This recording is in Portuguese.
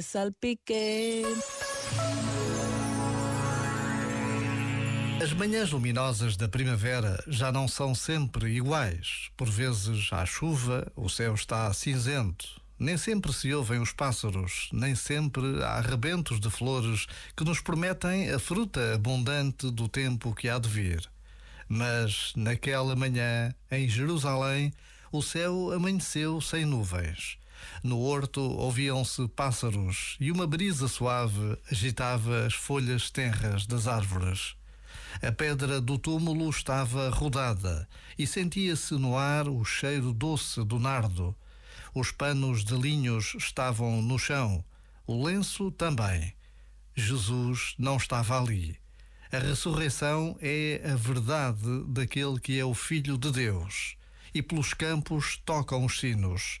te. As manhãs luminosas da primavera já não são sempre iguais. Por vezes há chuva, o céu está cinzento. Nem sempre se ouvem os pássaros, nem sempre há rebentos de flores que nos prometem a fruta abundante do tempo que há de vir. Mas naquela manhã, em Jerusalém, o céu amanheceu sem nuvens. No horto ouviam-se pássaros e uma brisa suave agitava as folhas tenras das árvores. A pedra do túmulo estava rodada e sentia-se no ar o cheiro doce do nardo. Os panos de linhos estavam no chão, o lenço também. Jesus não estava ali. A ressurreição é a verdade daquele que é o Filho de Deus. E pelos campos tocam os sinos.